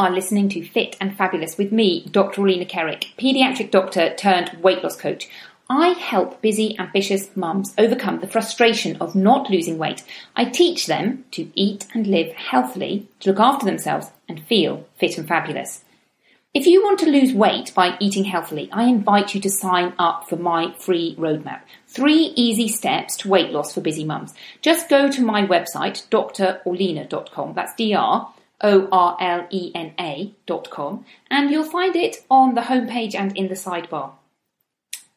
Are listening to Fit and Fabulous with me, Dr. Orlena Kerek, paediatric doctor turned weight loss coach. I help busy, ambitious mums overcome the frustration of not losing weight. I teach them to eat and live healthily, to look after themselves, and feel fit and fabulous. If you want to lose weight by eating healthily, I invite you to sign up for my free roadmap. Three easy steps to weight loss for busy mums. Just go to my website, drorlena.com. That's dr O-R-L-E-N-A dot com, and you'll find it on the homepage and in the sidebar.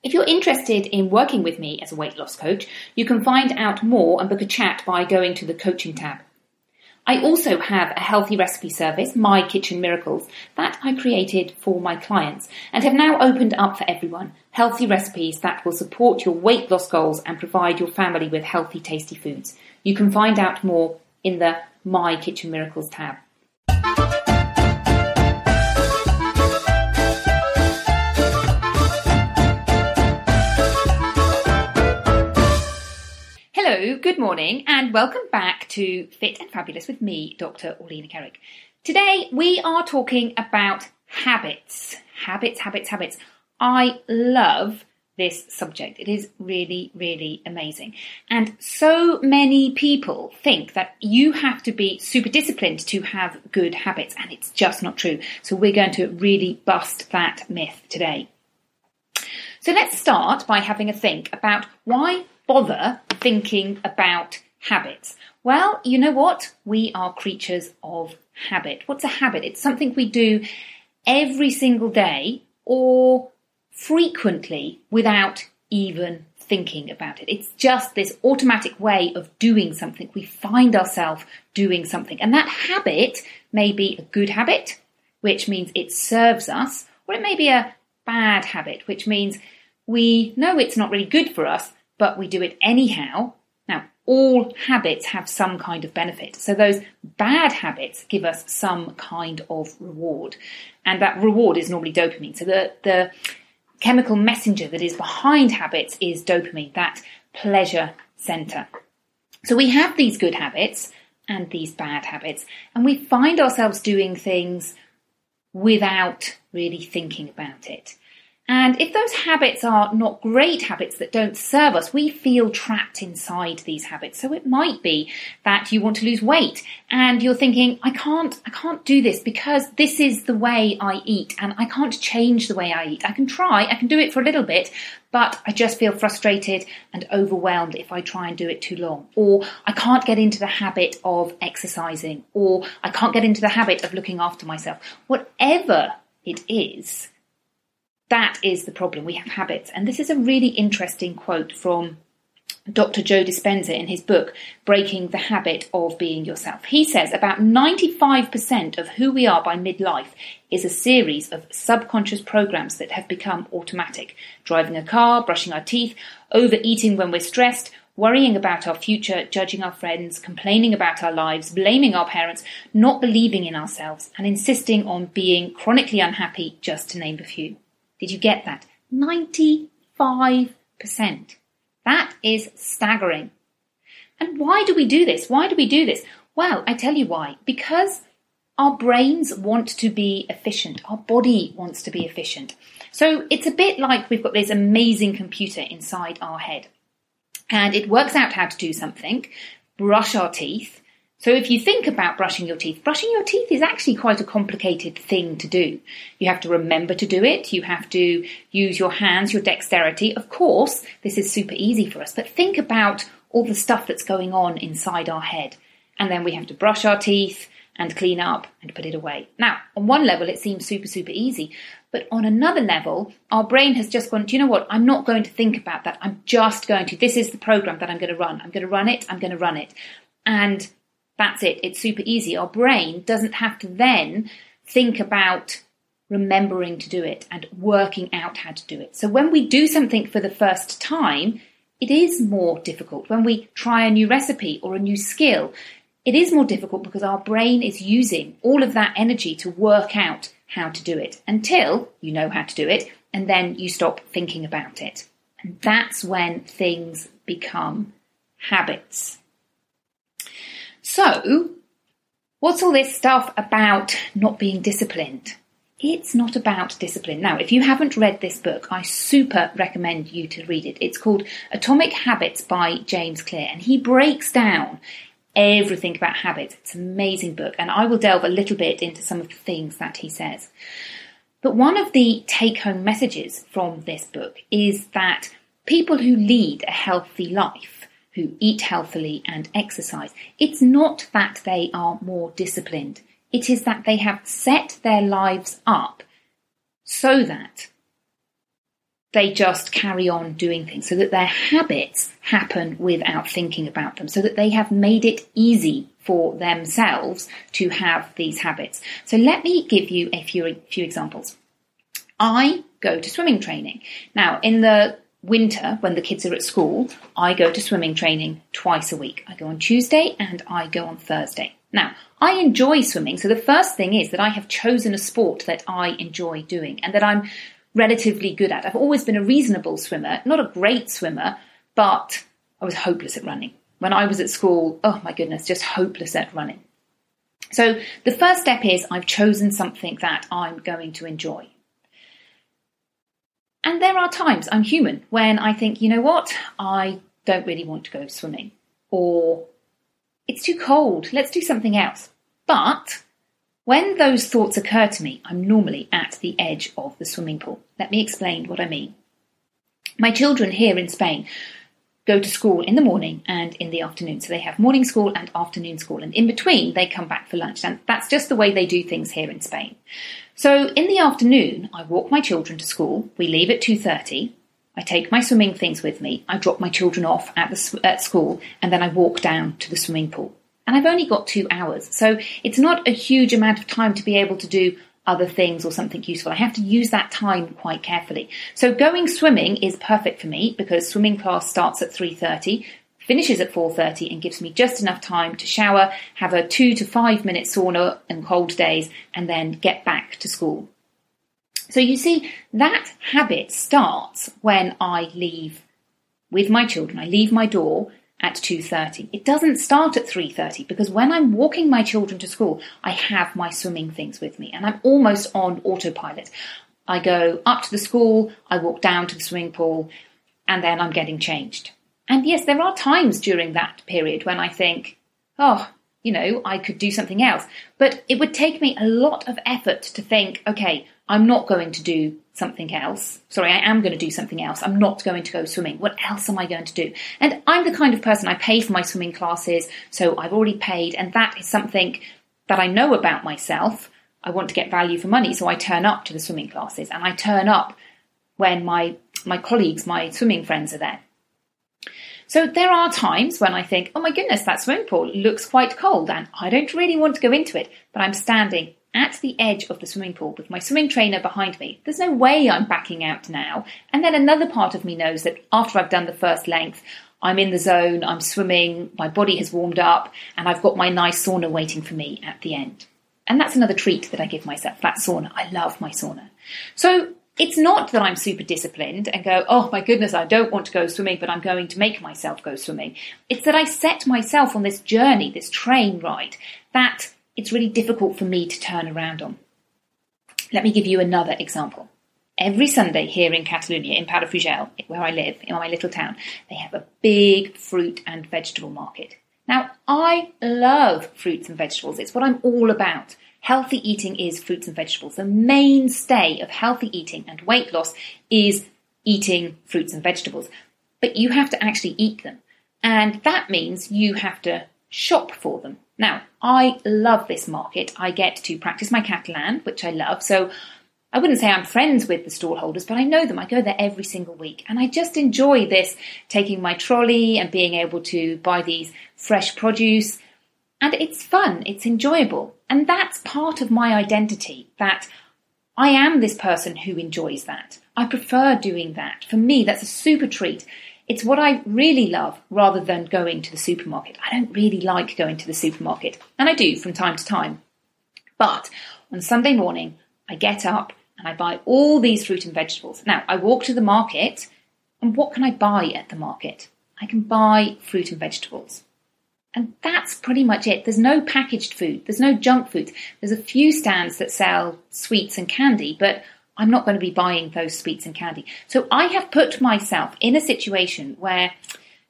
If you're interested in working with me as a weight loss coach, you can find out more and book a chat by going to the coaching tab. I also have a healthy recipe service, My Kitchen Miracles, that I created for my clients and have now opened up for everyone. Healthy recipes that will support your weight loss goals and provide your family with healthy, tasty foods. You can find out more in the My Kitchen Miracles tab. Good morning, and welcome back to Fit and Fabulous with me, Dr. Orlena Kerek. Today we are talking about habits. Habits, habits, habits. I love this subject. It is really, really amazing. And so many people think that you have to be super disciplined to have good habits, and it's just not true. So we're going to really bust that myth today. So let's start by having a think about why bother thinking about habits? Well, you know what? We are creatures of habit. What's a habit? It's something we do every single day or frequently without even thinking about it. It's just this automatic way of doing something. We find ourselves doing something. And that habit may be a good habit, which means it serves us, or it may be a bad habit, which means we know it's not really good for us, but we do it anyhow. Now, all habits have some kind of benefit. So those bad habits give us some kind of reward. And that reward is normally dopamine. So the, the chemical messenger that is behind habits is dopamine, that pleasure center. So we have these good habits and these bad habits, and we find ourselves doing things without really thinking about it. And if those habits are not great habits that don't serve us, we feel trapped inside these habits. So it might be that you want to lose weight and you're thinking, I can't, I can't do this because this is the way I eat and I can't change the way I eat. I can try, I can do it for a little bit, but I just feel frustrated and overwhelmed if I try and do it too long. Or I can't get into the habit of exercising or I can't get into the habit of looking after myself. Whatever it is, that is the problem. We have habits. And this is a really interesting quote from Dr. Joe Dispenza in his book, Breaking the Habit of Being Yourself. He says about 95% of who we are by midlife is a series of subconscious programs that have become automatic. Driving a car, brushing our teeth, overeating when we're stressed, worrying about our future, judging our friends, complaining about our lives, blaming our parents, not believing in ourselves, and insisting on being chronically unhappy, just to name a few. Did you get that? 95%. That is staggering. And why do we do this? Why do we do this? Well, I tell you why. Because our brains want to be efficient. Our body wants to be efficient. So it's a bit like we've got this amazing computer inside our head. And it works out how to do something, brush our teeth, So if you think about brushing your teeth, brushing your teeth is actually quite a complicated thing to do. You have to remember to do it. You have to use your hands, your dexterity. Of course, this is super easy for us, but think about all the stuff that's going on inside our head. And then we have to brush our teeth and clean up and put it away. Now, on one level, it seems super, super easy. But on another level, our brain has just gone, do you know what? I'm not going to think about that. I'm just going to, this is the program that I'm going to run. I'm going to run it. I'm going to run it. And that's it. It's super easy. Our brain doesn't have to then think about remembering to do it and working out how to do it. So when we do something for the first time, it is more difficult. When we try a new recipe or a new skill, it is more difficult because our brain is using all of that energy to work out how to do it until you know how to do it and then you stop thinking about it. And that's when things become habits. So, what's all this stuff about not being disciplined? It's not about discipline. Now, if you haven't read this book, I super recommend you to read it. It's called Atomic Habits by James Clear, and he breaks down everything about habits. It's an amazing book, and I will delve a little bit into some of the things that he says. But one of the take home messages from this book is that people who lead a healthy life who eat healthily and exercise. It's not that they are more disciplined. It is that they have set their lives up so that they just carry on doing things, so that their habits happen without thinking about them, so that they have made it easy for themselves to have these habits. So let me give you a few, few examples. I go to swimming training. Now, in the winter, when the kids are at school, I go to swimming training twice a week. I go on Tuesday and I go on Thursday. Now, I enjoy swimming, so the first thing is that I have chosen a sport that I enjoy doing and that I'm relatively good at. I've always been a reasonable swimmer, not a great swimmer, but I was hopeless at running. When I was at school, oh my goodness, just hopeless at running. So the first step is I've chosen something that I'm going to enjoy. And there are times, I'm human, when I think, you know what, I don't really want to go swimming. Or it's too cold, let's do something else. But when those thoughts occur to me, I'm normally at the edge of the swimming pool. Let me explain what I mean. My children here in Spain go to school in the morning and in the afternoon. So they have morning school and afternoon school, and in between they come back for lunch. And that's just the way they do things here in Spain. So in the afternoon, I walk my children to school. We leave at 2:30. I take my swimming things with me. I drop my children off at the at school and then I walk down to the swimming pool. And I've only got 2 hours. So it's not a huge amount of time to be able to do other things or something useful. I have to use that time quite carefully. So going swimming is perfect for me because swimming class starts at 3:30 finishes at 4.30 and gives me just enough time to shower, have a two to five minute sauna and cold days, and then get back to school. So you see, that habit starts when I leave with my children. I leave my door at 2.30. It doesn't start at 3.30 because when I'm walking my children to school, I have my swimming things with me and I'm almost on autopilot. I go up to the school, I walk down to the swimming pool, and then I'm getting changed. And yes, there are times during that period when I think, oh, you know, I could do something else. But it would take me a lot of effort to think, okay, I'm not going to do something else. Sorry, I am going to do something else. I'm not going to go swimming. What else am I going to do? And I'm the kind of person I pay for my swimming classes, so I've already paid, and that is something that I know about myself. I want to get value for money, so I turn up to the swimming classes and I turn up when my my colleagues, my swimming friends are there. So there are times when I think, oh my goodness, that swimming pool looks quite cold and I don't really want to go into it, but I'm standing at the edge of the swimming pool with my swimming trainer behind me. There's no way I'm backing out now. And then another part of me knows that after I've done the first length, I'm in the zone, I'm swimming, my body has warmed up, and I've got my nice sauna waiting for me at the end. And that's another treat that I give myself, that sauna. I love my sauna. So it's not that I'm super disciplined and go, oh my goodness, I don't want to go swimming, but I'm going to make myself go swimming. It's that I set myself on this journey, this train ride, that it's really difficult for me to turn around on. Let me give you another example. Every Sunday here in Catalonia, in Palafrugell, where I live, in my little town, they have a big fruit and vegetable market. Now, I love fruits and vegetables. It's what I'm all about. Healthy eating is fruits and vegetables. The mainstay of healthy eating and weight loss is eating fruits and vegetables. But you have to actually eat them. And that means you have to shop for them. Now, I love this market. I get to practice my Catalan, which I love. So I wouldn't say I'm friends with the stallholders, but I know them. I go there every single week. And I just enjoy this taking my trolley and being able to buy these fresh produce. And it's fun, it's enjoyable. And that's part of my identity that I am this person who enjoys that. I prefer doing that. For me, that's a super treat. It's what I really love rather than going to the supermarket. I don't really like going to the supermarket, and I do from time to time. But on Sunday morning, I get up and I buy all these fruit and vegetables. Now, I walk to the market, and what can I buy at the market? I can buy fruit and vegetables. And that's pretty much it. There's no packaged food, there's no junk food. There's a few stands that sell sweets and candy, but I'm not going to be buying those sweets and candy. So I have put myself in a situation where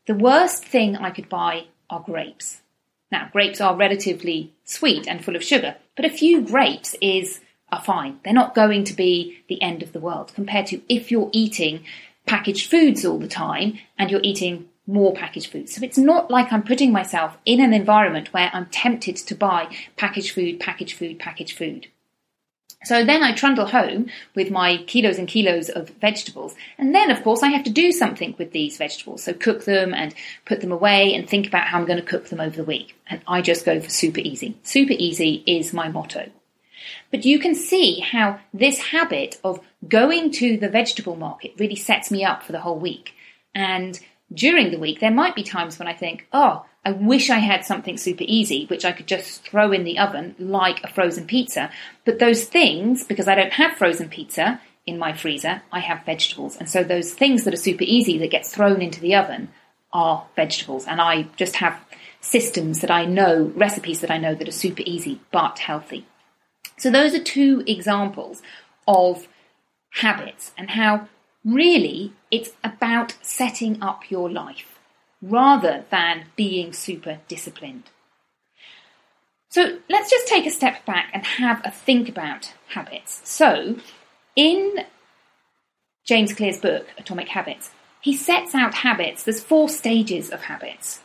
the worst thing I could buy are grapes. Now, grapes are relatively sweet and full of sugar, but a few grapes is are fine. They're not going to be the end of the world compared to if you're eating packaged foods all the time and you're eating more packaged food. So it's not like I'm putting myself in an environment where I'm tempted to buy packaged food, packaged food, packaged food. So then I trundle home with my kilos and kilos of vegetables. And then, of course, I have to do something with these vegetables. So cook them and put them away and think about how I'm going to cook them over the week. And I just go for super easy. Super easy is my motto. But you can see how this habit of going to the vegetable market really sets me up for the whole week. And during the week, there might be times when I think, oh, I wish I had something super easy, which I could just throw in the oven like a frozen pizza. But those things, because I don't have frozen pizza in my freezer, I have vegetables. And so those things that are super easy that get thrown into the oven are vegetables. And I just have systems that I know, recipes that I know that are super easy but healthy. So those are two examples of habits and how really it's about setting up your life rather than being super disciplined. So let's just take a step back and have a think about habits. So, in James Clear's book, Atomic Habits, he sets out habits. There's four stages of habits.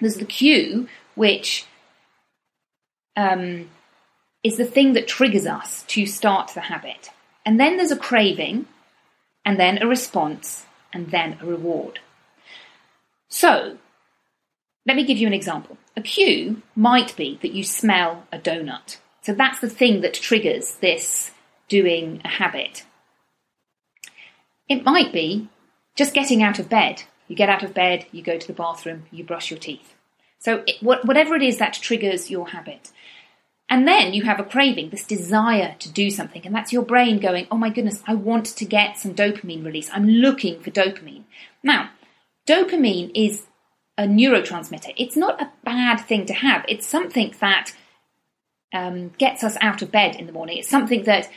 There's the cue, which um, is the thing that triggers us to start the habit. And then there's a craving, and then a response, and then a reward. So, let me give you an example. A cue might be that you smell a donut. So that's the thing that triggers this doing a habit. It might be just getting out of bed. You get out of bed, you go to the bathroom, you brush your teeth. So, it, whatever it is that triggers your habit. And then you have a craving, this desire to do something, and that's your brain going, oh my goodness, I want to get some dopamine release. I'm looking for dopamine. Now, dopamine is a neurotransmitter. It's not a bad thing to have. It's something that um, gets us out of bed in the morning. It's something that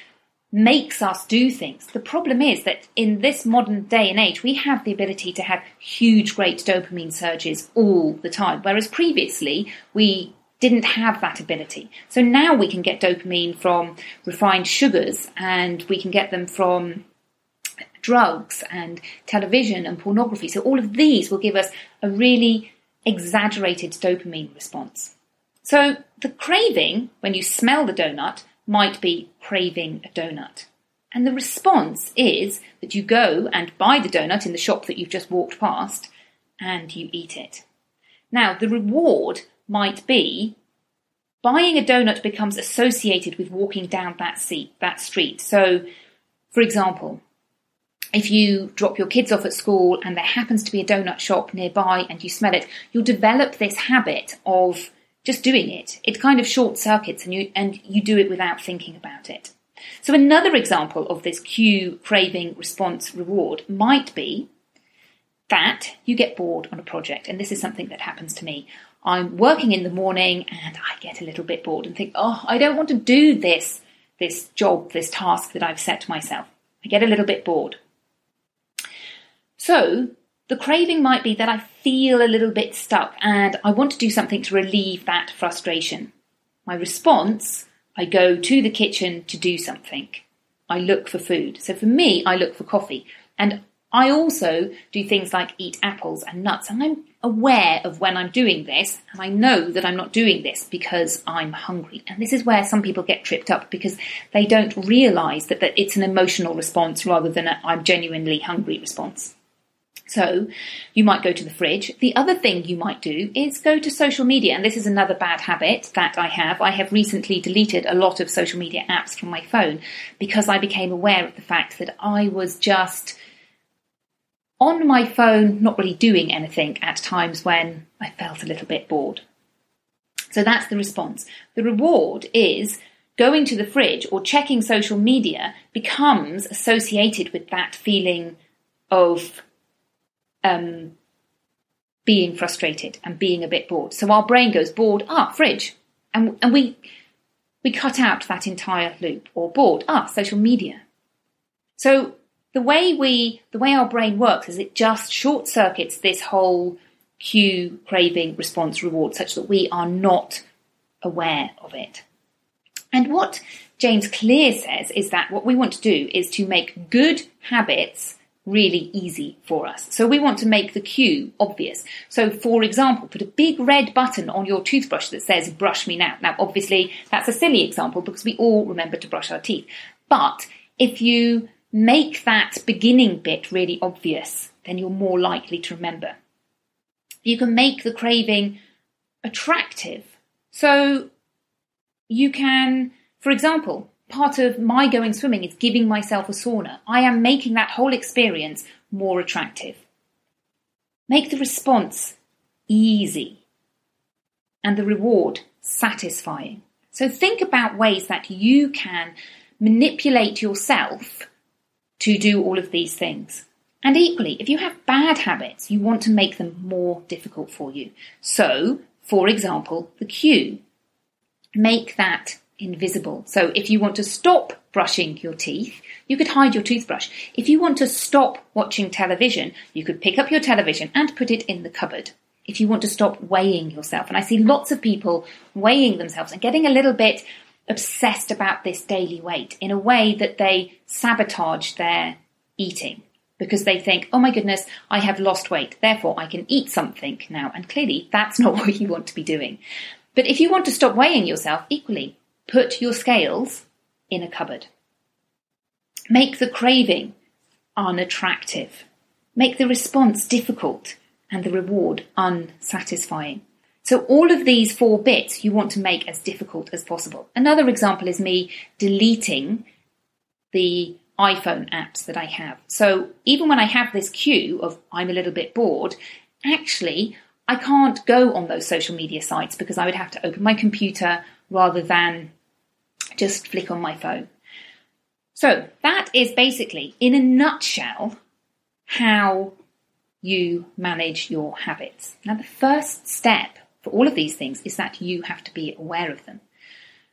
makes us do things. The problem is that in this modern day and age, we have the ability to have huge, great dopamine surges all the time, whereas previously we didn't have that ability. So now we can get dopamine from refined sugars and we can get them from drugs and television and pornography. So all of these will give us a really exaggerated dopamine response. So the craving, when you smell the donut, might be craving a donut. And the response is that you go and buy the donut in the shop that you've just walked past and you eat it. Now, the reward might be buying a donut becomes associated with walking down that seat, that street. So, for example, if you drop your kids off at school and there happens to be a donut shop nearby and you smell it, you'll develop this habit of just doing it. It kind of short circuits and you, and you do it without thinking about it. So another example of this cue, craving, response, reward might be that you get bored on a project. And this is something that happens to me. I'm working in the morning and I get a little bit bored and think, oh, I don't want to do this, this job, this task that I've set myself. I get a little bit bored. So the craving might be that I feel a little bit stuck and I want to do something to relieve that frustration. My response, I go to the kitchen to do something. I look for food. So for me, I look for coffee. And I also do things like eat apples and nuts. And I'm aware of when I'm doing this. And I know that I'm not doing this because I'm hungry. And this is where some people get tripped up because they don't realize that, that it's an emotional response rather than a I'm genuinely hungry response. So you might go to the fridge. The other thing you might do is go to social media. And this is another bad habit that I have. I have recently deleted a lot of social media apps from my phone because I became aware of the fact that I was just on my phone, not really doing anything at times when I felt a little bit bored. So that's the response. The reward is going to the fridge or checking social media becomes associated with that feeling of um, being frustrated and being a bit bored. So our brain goes bored, ah, fridge, and and we we cut out that entire loop. Or bored, ah, social media. So the way we the way our brain works is it just short circuits this whole cue, craving, response, reward, such that we are not aware of it. And what James Clear says is that what we want to do is to make good habits really easy for us. So we want to make the cue obvious. So for example, put a big red button on your toothbrush that says brush me now. Now obviously that's a silly example because we all remember to brush our teeth. But if you make that beginning bit really obvious, then you're more likely to remember. You can make the craving attractive. So you can, for example, part of my going swimming is giving myself a sauna. I am making that whole experience more attractive. Make the response easy and the reward satisfying. So think about ways that you can manipulate yourself to do all of these things. And equally, if you have bad habits, you want to make them more difficult for you. So, for example, the cue. Make that invisible. So if you want to stop brushing your teeth, you could hide your toothbrush. If you want to stop watching television, you could pick up your television and put it in the cupboard. If you want to stop weighing yourself, and I see lots of people weighing themselves and getting a little bit obsessed about this daily weight in a way that they sabotage their eating because they think, oh my goodness, I have lost weight, therefore I can eat something now. And clearly that's not what you want to be doing. But if you want to stop weighing yourself, equally, Put your scales in a cupboard. Make the craving unattractive. Make the response difficult and the reward unsatisfying. So all of these four bits you want to make as difficult as possible. Another example is me deleting the iPhone apps that I have. So even when I have this cue of I'm a little bit bored, actually I can't go on those social media sites because I would have to open my computer rather than just flick on my phone. So that is basically, in a nutshell, how you manage your habits. Now, the first step for all of these things is that you have to be aware of them.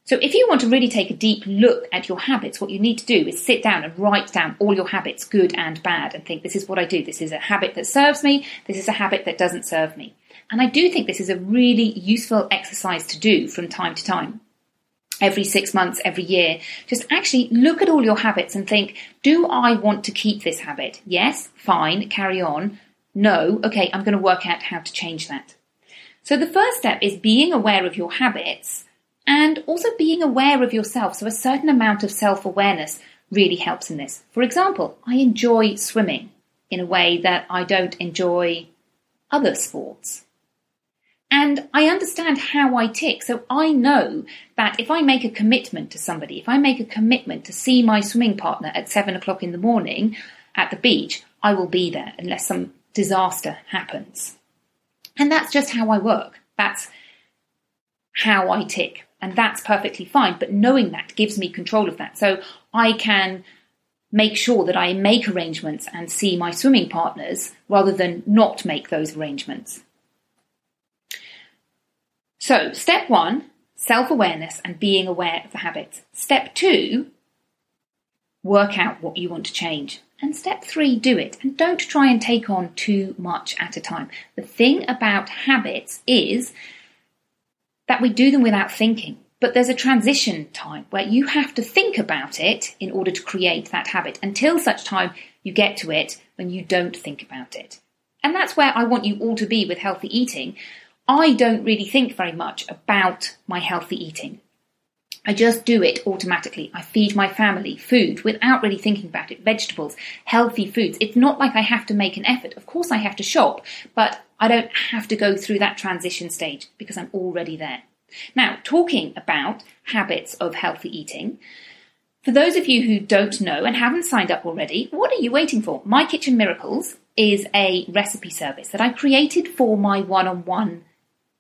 So, if you want to really take a deep look at your habits, what you need to do is sit down and write down all your habits, good and bad, and think this is what I do. This is a habit that serves me. This is a habit that doesn't serve me. And I do think this is a really useful exercise to do from time to time every six months, every year. Just actually look at all your habits and think, do I want to keep this habit? Yes, fine, carry on. No, okay, I'm going to work out how to change that. So the first step is being aware of your habits and also being aware of yourself. So a certain amount of self awareness really helps in this. For example, I enjoy swimming in a way that I don't enjoy other sports. And I understand how I tick. So I know that if I make a commitment to somebody, if I make a commitment to see my swimming partner at seven o'clock in the morning at the beach, I will be there unless some disaster happens. And that's just how I work. That's how I tick. And that's perfectly fine. But knowing that gives me control of that. So I can make sure that I make arrangements and see my swimming partners rather than not make those arrangements. So, step one, self awareness and being aware of the habits. Step two, work out what you want to change. And step three, do it. And don't try and take on too much at a time. The thing about habits is that we do them without thinking. But there's a transition time where you have to think about it in order to create that habit until such time you get to it when you don't think about it. And that's where I want you all to be with healthy eating. I don't really think very much about my healthy eating. I just do it automatically. I feed my family food without really thinking about it. Vegetables, healthy foods. It's not like I have to make an effort. Of course I have to shop, but I don't have to go through that transition stage because I'm already there. Now, talking about habits of healthy eating, for those of you who don't know and haven't signed up already, what are you waiting for? My Kitchen Miracles is a recipe service that I created for my one on one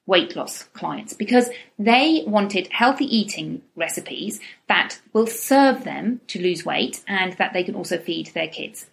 weight loss clients because they wanted healthy eating recipes that will serve them to lose weight and that they can also feed their kids.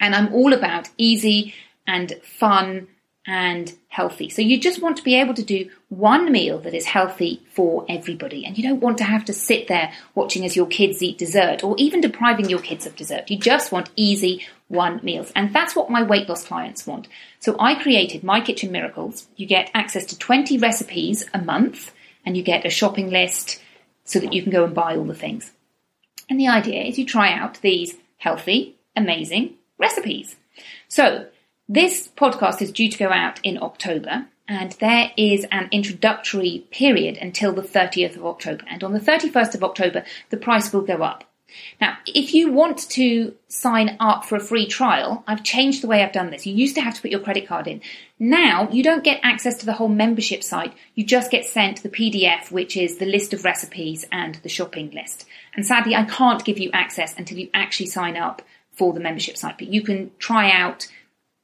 And I'm all about easy and fun and healthy. So you just want to be able to do one meal that is healthy for everybody. And you don't want to have to sit there watching as your kids eat dessert or even depriving your kids of dessert. You just want easy one meals. And that's what my weight loss clients want. So I created My Kitchen Miracles. You get access to 20 recipes a month and you get a shopping list so that you can go and buy all the things. And the idea is you try out these healthy, amazing recipes. So this podcast is due to go out in October, and there is an introductory period until the 30th of October. And on the 31st of October, the price will go up. Now, if you want to sign up for a free trial, I've changed the way I've done this. You used to have to put your credit card in. Now, you don't get access to the whole membership site. You just get sent the PDF, which is the list of recipes and the shopping list. And sadly, I can't give you access until you actually sign up for the membership site, but you can try out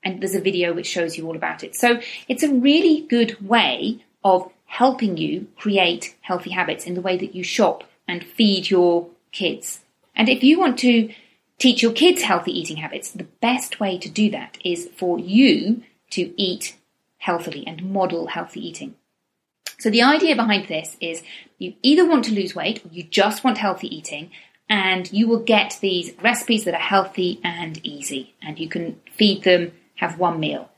and there's a video which shows you all about it. So it's a really good way of helping you create healthy habits in the way that you shop and feed your kids. And if you want to teach your kids healthy eating habits, the best way to do that is for you to eat healthily and model healthy eating. So the idea behind this is you either want to lose weight or you just want healthy eating and you will get these recipes that are healthy and easy and you can feed them have one meal.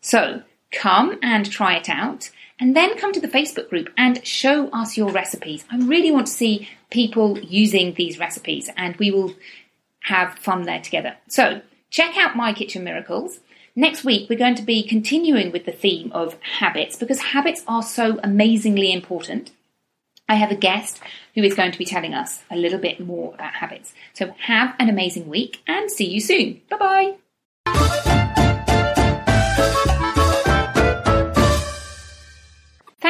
So come and try it out and then come to the Facebook group and show us your recipes. I really want to see people using these recipes and we will have fun there together. So check out My Kitchen Miracles. Next week, we're going to be continuing with the theme of habits because habits are so amazingly important. I have a guest who is going to be telling us a little bit more about habits. So have an amazing week and see you soon. Bye bye.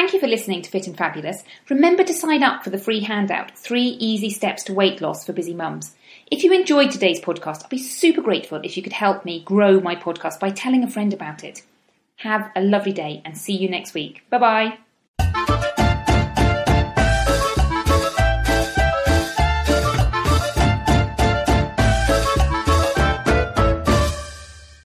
Thank you for listening to Fit and Fabulous. Remember to sign up for the free handout, Three Easy Steps to Weight Loss for Busy Mums. If you enjoyed today's podcast, I'd be super grateful if you could help me grow my podcast by telling a friend about it. Have a lovely day and see you next week. Bye bye.